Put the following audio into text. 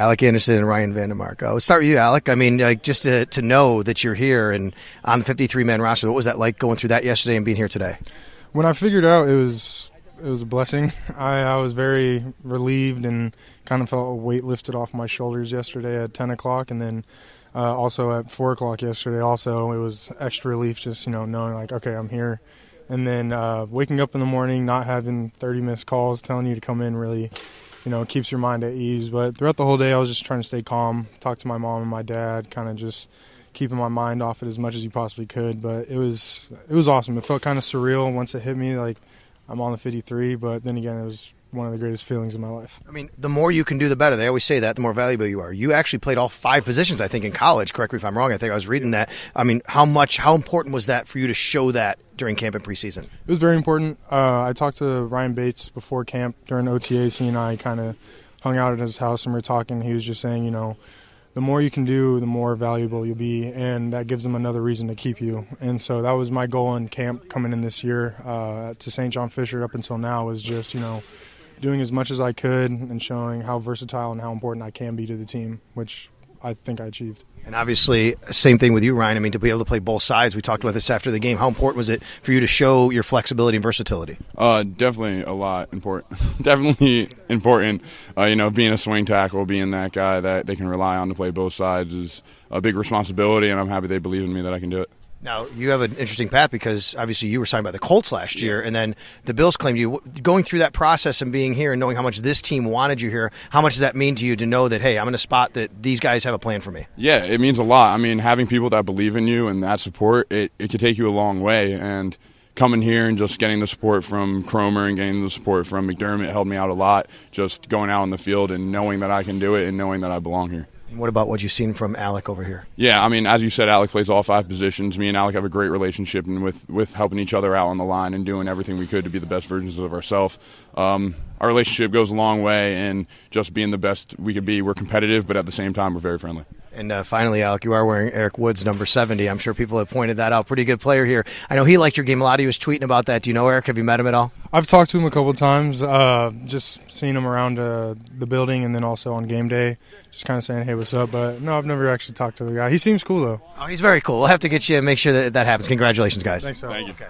Alec Anderson and Ryan Van Demark. Let's start with you, Alec. I mean, like, just to, to know that you're here and on the 53 man roster, what was that like going through that yesterday and being here today? When I figured out it was it was a blessing. I, I was very relieved and kind of felt a weight lifted off my shoulders yesterday at 10 o'clock, and then uh, also at 4 o'clock yesterday. Also, it was extra relief just you know knowing like okay, I'm here, and then uh, waking up in the morning, not having 30 missed calls telling you to come in really. You know, it keeps your mind at ease. But throughout the whole day, I was just trying to stay calm, talk to my mom and my dad, kind of just keeping my mind off it as much as you possibly could. But it was it was awesome. It felt kind of surreal once it hit me. Like I'm on the 53, but then again, it was one of the greatest feelings in my life. I mean, the more you can do, the better. They always say that, the more valuable you are. You actually played all five positions, I think, in college. Correct me if I'm wrong. I think I was reading that. I mean, how much, how important was that for you to show that during camp and preseason? It was very important. Uh, I talked to Ryan Bates before camp during OTAs. He and I kind of hung out at his house and we are talking. He was just saying, you know, the more you can do, the more valuable you'll be, and that gives them another reason to keep you. And so that was my goal in camp coming in this year uh, to St. John Fisher up until now was just you know doing as much as I could and showing how versatile and how important I can be to the team, which I think I achieved. And obviously, same thing with you, Ryan. I mean, to be able to play both sides, we talked about this after the game. How important was it for you to show your flexibility and versatility? Uh, definitely a lot important. definitely important. Uh, you know, being a swing tackle, being that guy that they can rely on to play both sides is a big responsibility, and I'm happy they believe in me that I can do it. Now you have an interesting path because obviously you were signed by the Colts last year, and then the Bills claimed you. Going through that process and being here and knowing how much this team wanted you here, how much does that mean to you to know that hey, I'm in a spot that these guys have a plan for me? Yeah, it means a lot. I mean, having people that believe in you and that support, it it could take you a long way. And coming here and just getting the support from Kromer and getting the support from McDermott helped me out a lot. Just going out in the field and knowing that I can do it and knowing that I belong here. What about what you've seen from Alec over here? Yeah, I mean, as you said, Alec plays all five positions. Me and Alec have a great relationship, and with with helping each other out on the line and doing everything we could to be the best versions of ourselves. Um, our relationship goes a long way, and just being the best we could be. We're competitive, but at the same time, we're very friendly. And uh, finally, Alec, you are wearing Eric Wood's number 70. I'm sure people have pointed that out. Pretty good player here. I know he liked your game a lot. He was tweeting about that. Do you know Eric? Have you met him at all? I've talked to him a couple times, uh, just seeing him around uh, the building and then also on game day, just kind of saying, hey, what's up? But no, I've never actually talked to the guy. He seems cool, though. Oh, he's very cool. We'll have to get you and make sure that that happens. Congratulations, guys. Thanks, so. Thank you. Okay.